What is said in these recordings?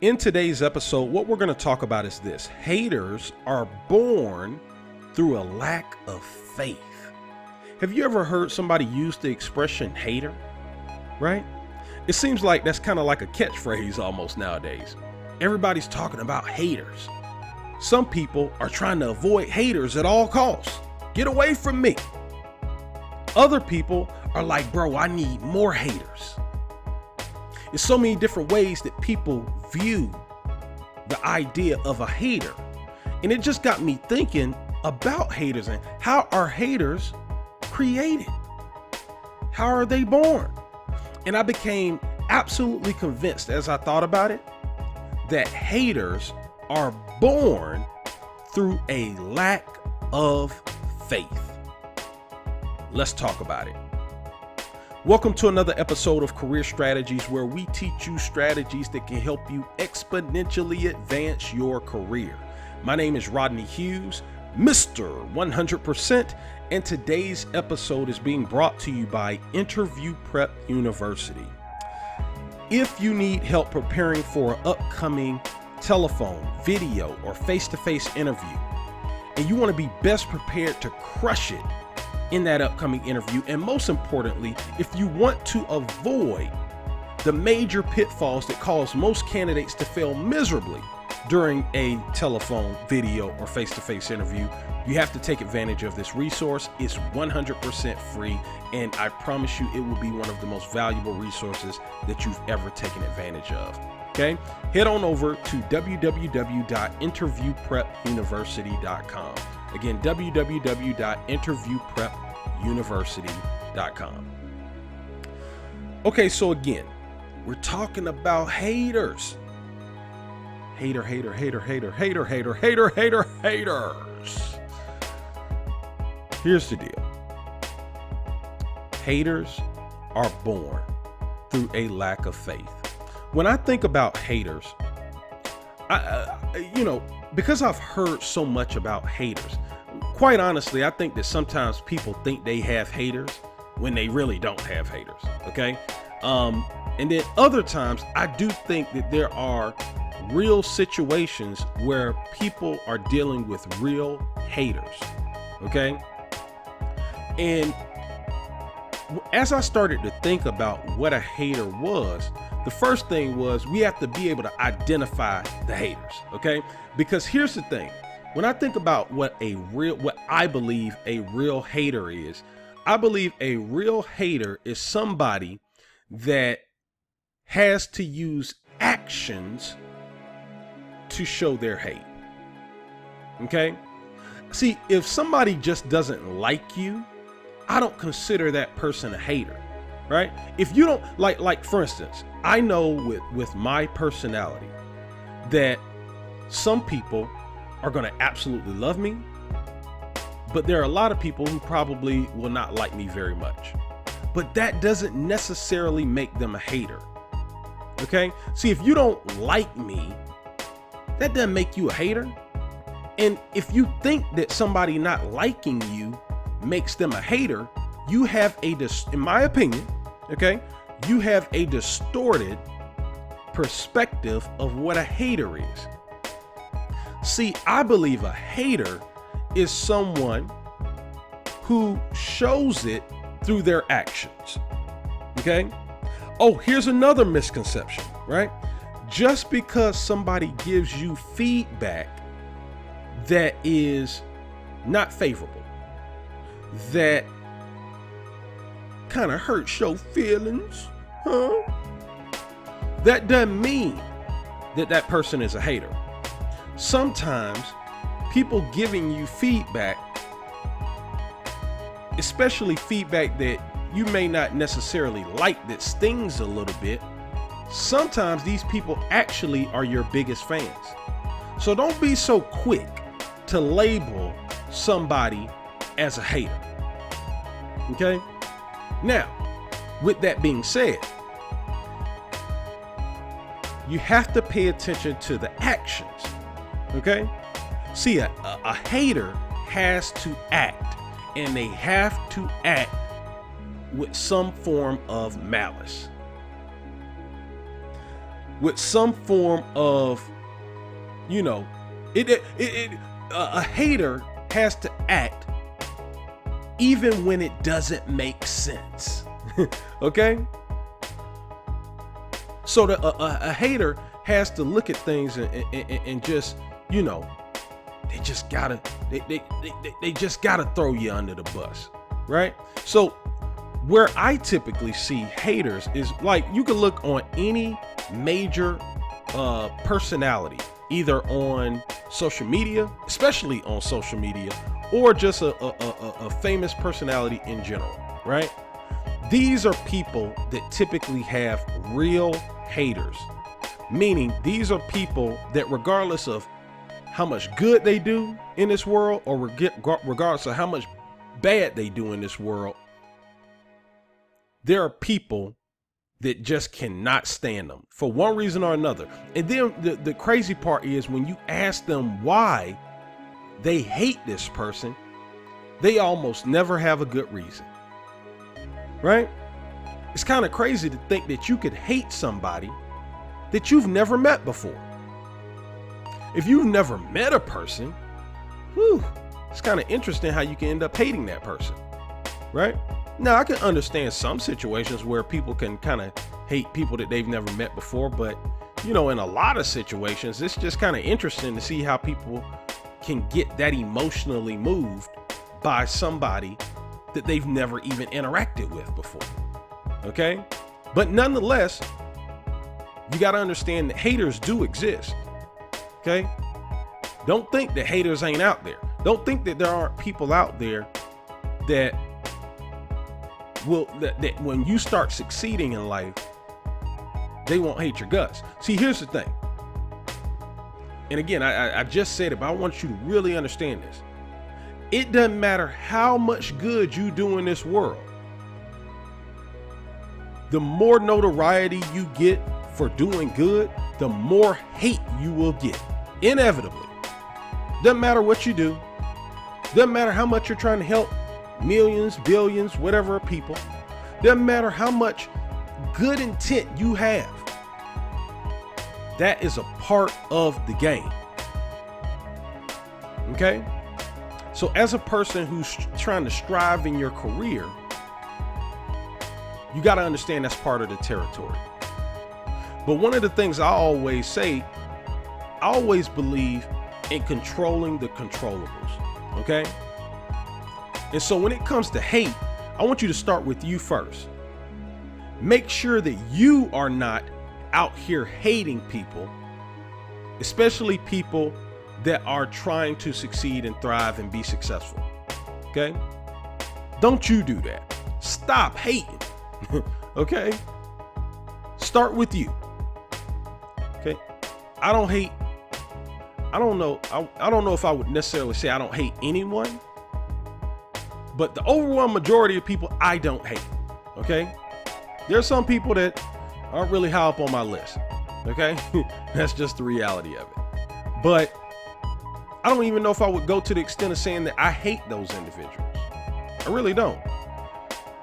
In today's episode, what we're going to talk about is this haters are born through a lack of faith. Have you ever heard somebody use the expression hater? Right? It seems like that's kind of like a catchphrase almost nowadays. Everybody's talking about haters. Some people are trying to avoid haters at all costs. Get away from me. Other people are like, bro, I need more haters. There's so many different ways that people view the idea of a hater. And it just got me thinking about haters and how are haters created? How are they born? And I became absolutely convinced as I thought about it that haters are born through a lack of faith. Let's talk about it. Welcome to another episode of Career Strategies, where we teach you strategies that can help you exponentially advance your career. My name is Rodney Hughes, Mr. 100%, and today's episode is being brought to you by Interview Prep University. If you need help preparing for an upcoming telephone, video, or face to face interview, and you want to be best prepared to crush it in that upcoming interview. And most importantly, if you want to avoid the major pitfalls that cause most candidates to fail miserably during a telephone, video, or face to face interview, you have to take advantage of this resource. It's 100% free, and I promise you it will be one of the most valuable resources that you've ever taken advantage of. Okay, head on over to www.interviewprepuniversity.com. Again, www.interviewprepuniversity.com. Okay, so again, we're talking about haters. Hater, hater, hater, hater, hater, hater, hater, hater, haters. Here's the deal haters are born through a lack of faith. When I think about haters, I, uh, you know, because I've heard so much about haters, quite honestly, I think that sometimes people think they have haters when they really don't have haters. Okay. Um, and then other times, I do think that there are real situations where people are dealing with real haters. Okay. And as I started to think about what a hater was, the first thing was we have to be able to identify the haters, okay? Because here's the thing. When I think about what a real what I believe a real hater is, I believe a real hater is somebody that has to use actions to show their hate. Okay? See, if somebody just doesn't like you, I don't consider that person a hater right if you don't like like for instance i know with with my personality that some people are going to absolutely love me but there are a lot of people who probably will not like me very much. But that doesn't necessarily make them a hater okay? See if you don't like me that doesn't make you a hater. And if you think that somebody not liking you makes them a hater you have a dis- in my opinion okay, you have a distorted perspective of what a hater is. See, I believe a hater is someone who shows it through their actions. Okay? Oh, here's another misconception, right? Just because somebody gives you feedback that is not favorable, that kind of hurts your feelings, huh? That doesn't mean that that person is a hater. Sometimes people giving you feedback, especially feedback that you may not necessarily like that stings a little bit, sometimes these people actually are your biggest fans. So don't be so quick to label somebody as a hater. Okay? Now, with that being said, you have to pay attention to the actions. Okay? See, a, a, a, hater has to act, and they have to act with some form of malice. with some form of, you know, it, it, it, a hater has to act even when it doesn't make sense. okay? So the, a, a, hater has to look at things and, and, and, just, you know, they just gotta, they, they, they, they just gotta throw you under the bus, right? So where I typically see haters is like you can look on any major uh, personality, either on social media, especially on social media, or just a, a, a, a famous personality in general, right? These are people that typically have real haters, meaning these are people that, regardless of how much good they do in this world, or regardless of how much bad they do in this world, there are people that just cannot stand them for one reason or another. And then the, the crazy part is when you ask them why they hate this person, they almost never have a good reason. Right? It's kind of crazy to think that you could hate somebody that you've never met before. If you've never met a person, whew, it's kind of interesting how you can end up hating that person. Right? Now, I can understand some situations where people can kind of hate people that they've never met before, but you know, in a lot of situations, it's just kind of interesting to see how people can get that emotionally moved by somebody that they've never even interacted with before. Okay? But nonetheless, you got to understand that haters do exist. Okay? Don't think that haters ain't out there. Don't think that there aren't people out there that will that, that when you start succeeding in life, they won't hate your guts. See, here's the thing. And again, I, I just said it, but I want you to really understand this. It doesn't matter how much good you do in this world. The more notoriety you get for doing good, the more hate you will get. Inevitably. Doesn't matter what you do. Doesn't matter how much you're trying to help millions, billions, whatever people. Doesn't matter how much good intent you have. That is a part of the game. Okay? So, as a person who's trying to strive in your career, you got to understand that's part of the territory. But one of the things I always say, I always believe in controlling the controllables. Okay? And so when it comes to hate, I want you to start with you first. Make sure that you are not out here hating people, especially people that are trying to succeed and thrive and be successful. Okay? Don't you do that. Stop hating. okay? Start with you. Okay? I don't hate I don't know I, I don't know if I would necessarily say I don't hate anyone but the overwhelming majority of people I don't hate. Okay. There's some people that aren't really high up on my list. Okay. That's just the reality of it. But I don't even know if I would go to the extent of saying that I hate those individuals. I really don't.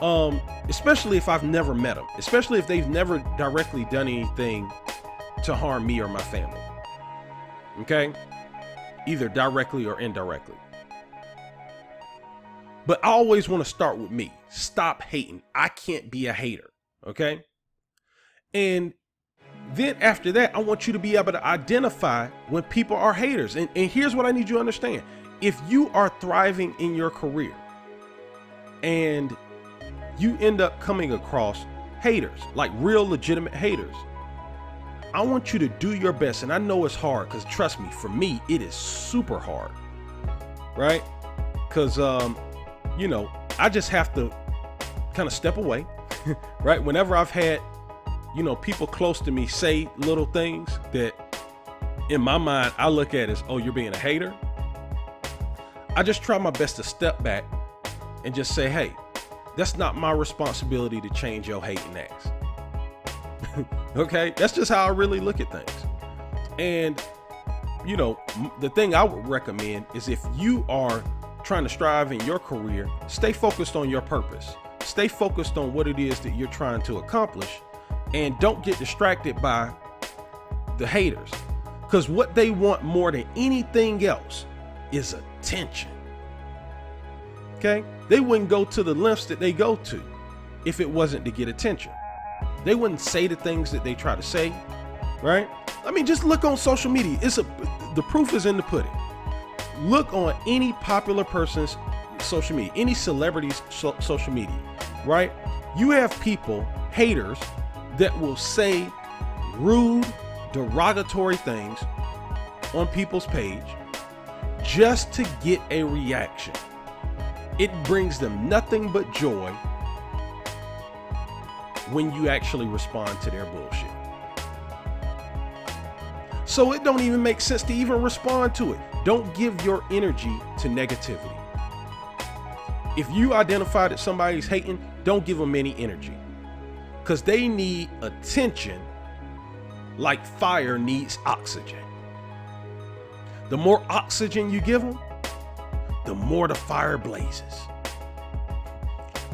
Um, especially if I've never met them, especially if they've never directly done anything to harm me or my family. Okay? Either directly or indirectly. But I always want to start with me. Stop hating. I can't be a hater. Okay. And then after that, I want you to be able to identify when people are haters. And, and here's what I need you to understand if you are thriving in your career and you end up coming across haters, like real legitimate haters, I want you to do your best. And I know it's hard because trust me, for me, it is super hard. Right? Because um, you know, I just have to kind of step away, right? Whenever I've had, you know, people close to me say little things that in my mind I look at as, oh, you're being a hater. I just try my best to step back and just say, hey, that's not my responsibility to change your hating acts. okay? That's just how I really look at things. And, you know, the thing I would recommend is if you are trying to strive in your career, stay focused on your purpose. Stay focused on what it is that you're trying to accomplish and don't get distracted by the haters. Because what they want more than anything else is attention. Okay? They wouldn't go to the lengths that they go to if it wasn't to get attention. They wouldn't say the things that they try to say, right? I mean, just look on social media. It's a the proof is in the pudding. Look on any popular person's social media, any celebrity's so, social media, right? You have people, haters, that will say rude, derogatory things on people's page just to get a reaction. It brings them nothing but joy when you actually respond to their bullshit. So it don't even make sense to even respond to it. Don't give your energy to negativity. If you identify that somebody's hating, don't give them any energy. Cuz they need attention like fire needs oxygen. The more oxygen you give them, the more the fire blazes.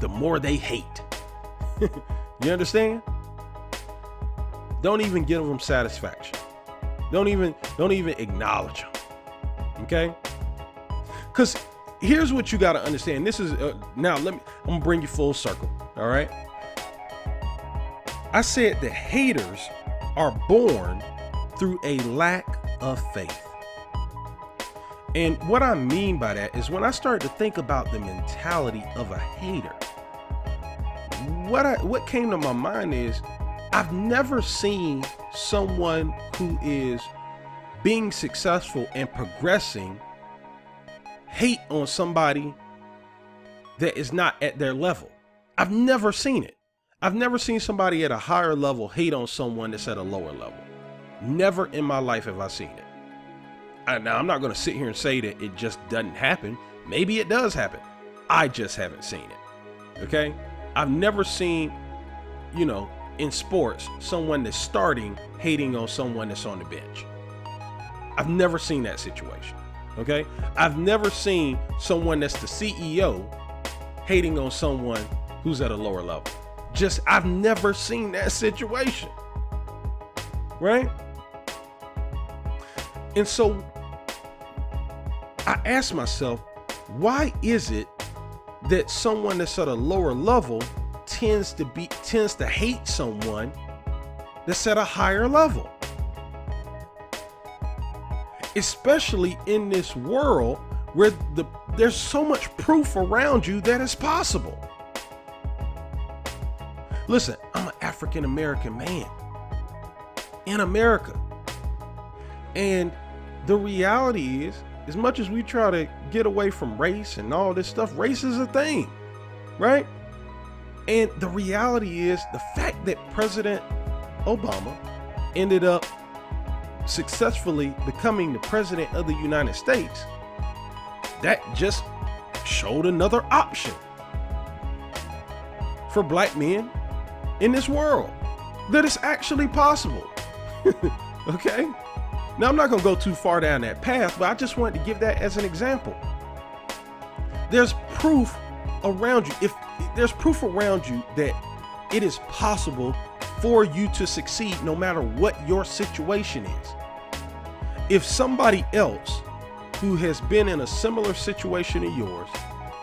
The more they hate. you understand? Don't even give them satisfaction. Don't even don't even acknowledge them. Okay? Cuz here's what you got to understand. This is uh, now let me I'm going to bring you full circle, all right? I said that haters are born through a lack of faith. And what I mean by that is when I start to think about the mentality of a hater, what I what came to my mind is I've never seen someone who is being successful and progressing hate on somebody that is not at their level. I've never seen it. I've never seen somebody at a higher level hate on someone that's at a lower level. Never in my life have I seen it. Now, I'm not going to sit here and say that it just doesn't happen. Maybe it does happen. I just haven't seen it. Okay? I've never seen, you know, in sports, someone that's starting hating on someone that's on the bench. I've never seen that situation. Okay? I've never seen someone that's the CEO hating on someone who's at a lower level. Just, I've never seen that situation. Right? And so I ask myself, why is it that someone that's at a lower level tends to be tends to hate someone that's at a higher level? Especially in this world where the there's so much proof around you that it's possible. Listen, I'm an African American man in America. And the reality is, as much as we try to get away from race and all this stuff, race is a thing, right? And the reality is, the fact that President Obama ended up successfully becoming the president of the United States, that just showed another option for black men in this world that it's actually possible. okay? Now, I'm not going to go too far down that path, but I just wanted to give that as an example. There's proof around you. If there's proof around you that it is possible for you to succeed no matter what your situation is. If somebody else who has been in a similar situation to yours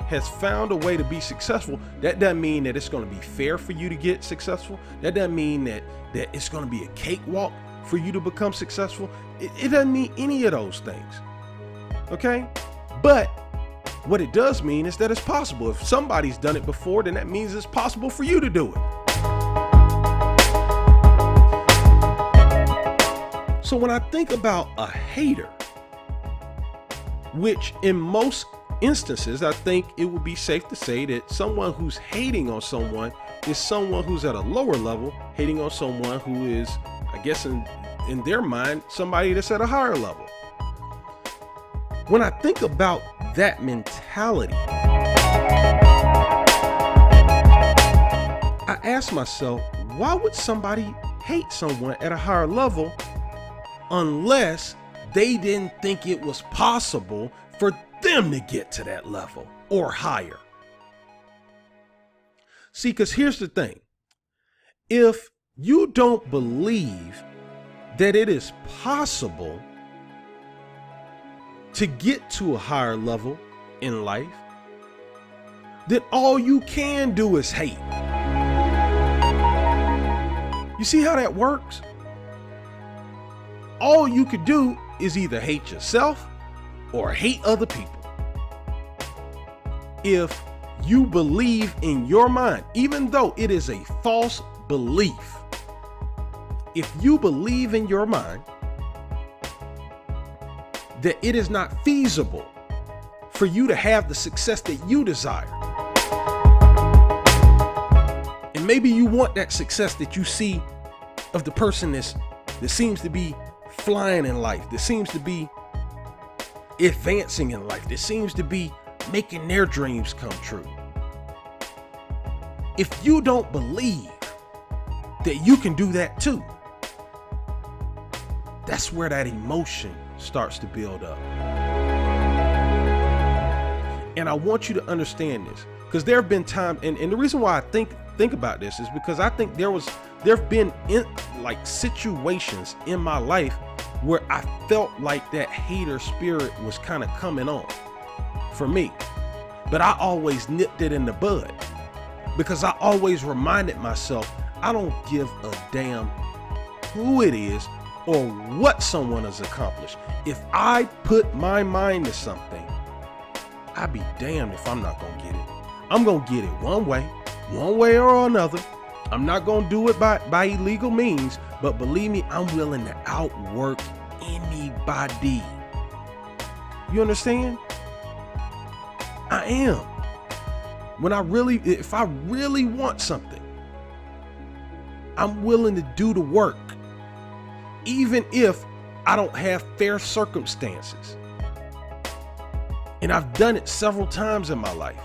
has found a way to be successful, that doesn't mean that it's going to be fair for you to get successful. That doesn't mean that that it's going to be a cakewalk for you to become successful. It, it doesn't mean any of those things. Okay? But what it does mean is that it's possible. If somebody's done it before, then that means it's possible for you to do it. So when I think about a hater, which in most instances, I think it would be safe to say that someone who's hating on someone is someone who's at a lower level, hating on someone who is, I guess, in, in their mind, somebody that's at a higher level. When I think about that mentality, I ask myself, why would somebody hate someone at a higher level unless they didn't think it was possible for them to get to that level or higher? See, because here's the thing if you don't believe that it is possible to get to a higher level in life, then all you can do is hate. You see how that works? All you could do is either hate yourself or hate other people. If you believe in your mind, even though it is a false belief, if you believe in your mind that it is not feasible for you to have the success that you desire, and maybe you want that success that you see of the person that's, that seems to be flying in life, that seems to be advancing in life, that seems to be making their dreams come true. If you don't believe that you can do that too, that's where that emotion starts to build up. And I want you to understand this because there have been times, and, and the reason why I think think about this is because I think there was there have been in like situations in my life where I felt like that hater spirit was kind of coming on for me. But I always nipped it in the bud because I always reminded myself I don't give a damn who it is or what someone has accomplished. If I put my mind to something, I'd be damned if I'm not gonna get it. I'm gonna get it one way, one way or another. I'm not gonna do it by, by illegal means, but believe me, I'm willing to outwork anybody. You understand? I am. When I really, if I really want something, I'm willing to do the work even if I don't have fair circumstances. And I've done it several times in my life.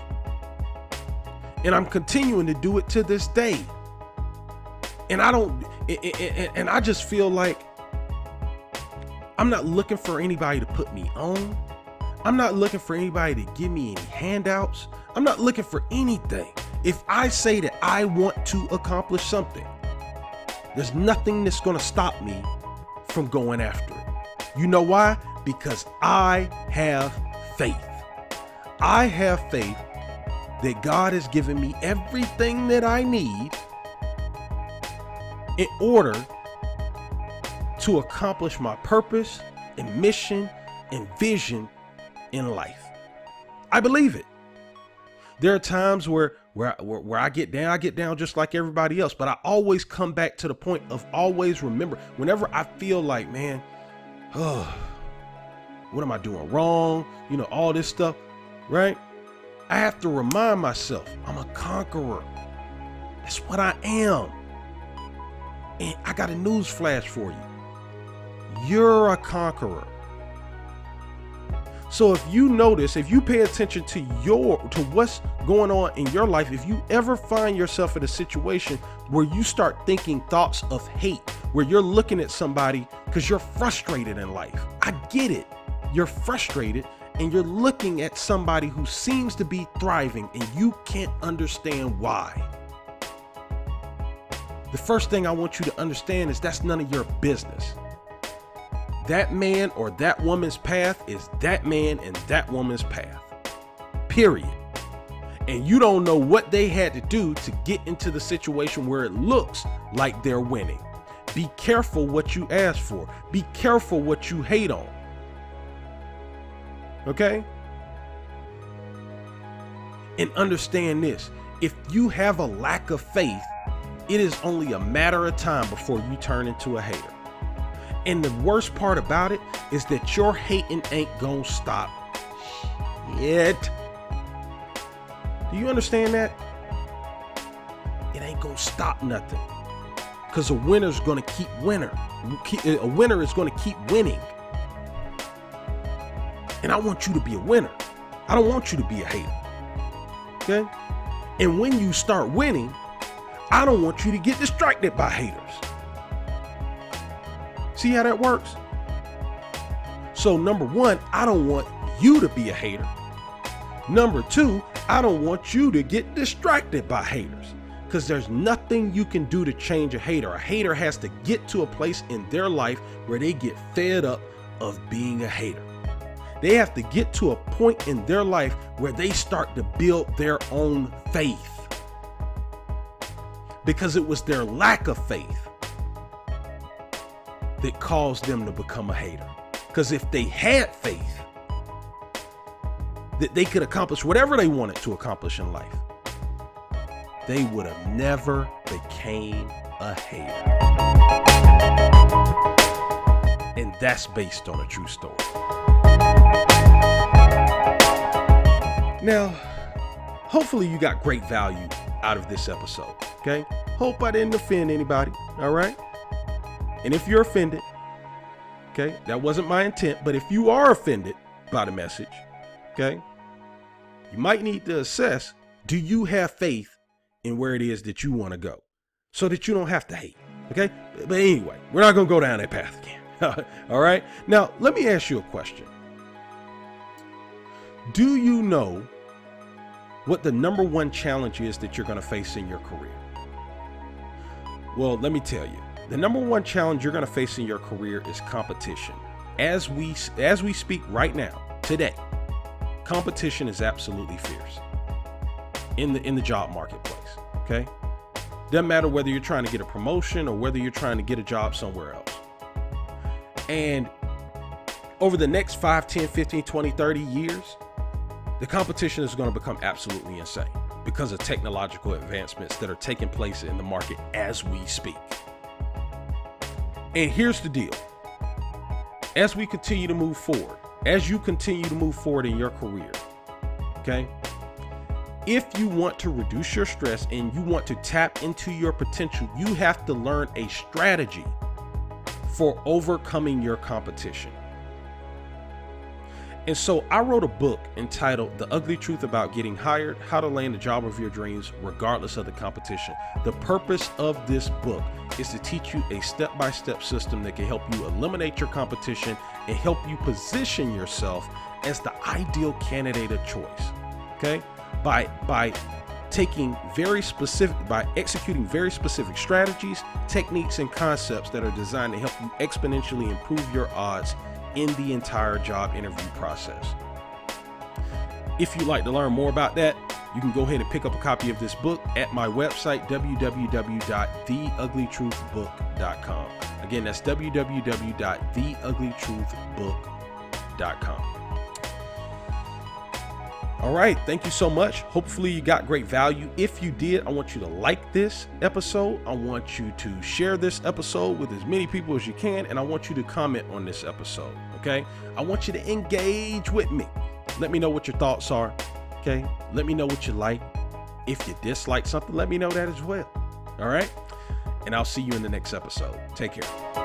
And I'm continuing to do it to this day. And I don't, and I just feel like I'm not looking for anybody to put me on. I'm not looking for anybody to give me any handouts. I'm not looking for anything. If I say that I want to accomplish something, there's nothing that's going to stop me from going after it. You know why? Because I have faith. I have faith that God has given me everything that I need in order to accomplish my purpose and mission and vision in life. I believe it. There are times where where, where, where I get down, I get down just like everybody else. But I always come back to the point of always remember whenever I feel like, man, oh, what am I doing wrong? You know, all this stuff, right? I have to remind myself I'm a conqueror. That's what I am. And I got a news flash for you. You're a conqueror. So if you notice, if you pay attention to your to what's going on in your life, if you ever find yourself in a situation where you start thinking thoughts of hate, where you're looking at somebody because you're frustrated in life. I get it. You're frustrated and you're looking at somebody who seems to be thriving and you can't understand why. The first thing I want you to understand is that's none of your business that man or that woman's path is that man and that woman's path. Period. And you don't know what they had to do to get into the situation where it looks like they're winning. Be careful what you ask for. Be careful what you hate on. Okay? And understand this if you have a lack of faith, it is only a matter of time before you turn into a hater. And the worst part about it is that your hating ain't gonna stop yet. Do you understand that? It ain't gonna stop nothing. Because a winner's gonna keep winner. A winner is gonna keep winning. And I want you to be a winner. I don't want you to be a hater. Okay? And when you start winning, I don't want you to get distracted by haters. See how that works? So, number one, I don't want you to be a hater. Number two, I don't want you to get distracted by haters. because there's nothing you can do to change a hater. A hater has to get to a place in their life where they get fed up of being a hater. They have to get to a point in their life where they start to build their own faith. Because it was their lack of faith that caused them to become a hater. Because if they had faith that they could accomplish whatever they wanted to accomplish in life, they would have never became a hater. And that's based on a true story. Now, hopefully you got great value out of this episode, okay? Hope I didn't offend anybody, all right? And if you're offended, okay, that wasn't my intent, but if you are offended by the message, okay, you might need to assess do you have faith in where it is that you want to go so that you don't have to hate. Okay. But anyway, we're not going to go down that path again. All right. Now, let me ask you a question. Do you know what the number one challenge is that you're going to face in your career? Well, let me tell you. The number one challenge you're going to face in your career is competition. As we as we speak right now, today, competition is absolutely fierce in the in the job marketplace. Okay. Doesn't matter whether you're trying to get a promotion or whether you're trying to get a job somewhere else. And over the next 5, 10, 15, 20, 30 years, the competition is going to become absolutely insane because of technological advancements that are taking place in the market as we speak. And here's the deal as we continue to move forward, as you continue to move forward in your career, okay, if you want to reduce your stress and you want to tap into your potential, you have to learn a strategy for overcoming your competition. And so I wrote a book entitled The Ugly Truth About Getting Hired How to Land the Job of Your Dreams Regardless of the Competition. The purpose of this book is to teach you a step by step system that can help you eliminate your competition and help you position yourself as the ideal candidate of choice. Okay? by by taking very specific by executing very specific strategies, techniques and concepts that are designed to help you exponentially improve your odds in the entire job interview process. If you'd like to learn more about that, you can go ahead and pick up a copy of this book at my website, www.theuglytruthbook.com. Again, that's www.theuglytruthbook.com. All right. Thank you so much. Hopefully, you got great value. If you did, I want you to like this episode. I want you to share this episode with as many people as you can. And I want you to comment on this episode. Okay. I want you to engage with me. Let me know what your thoughts are. Okay. Let me know what you like. If you dislike something, let me know that as well. All right. And I'll see you in the next episode. Take care.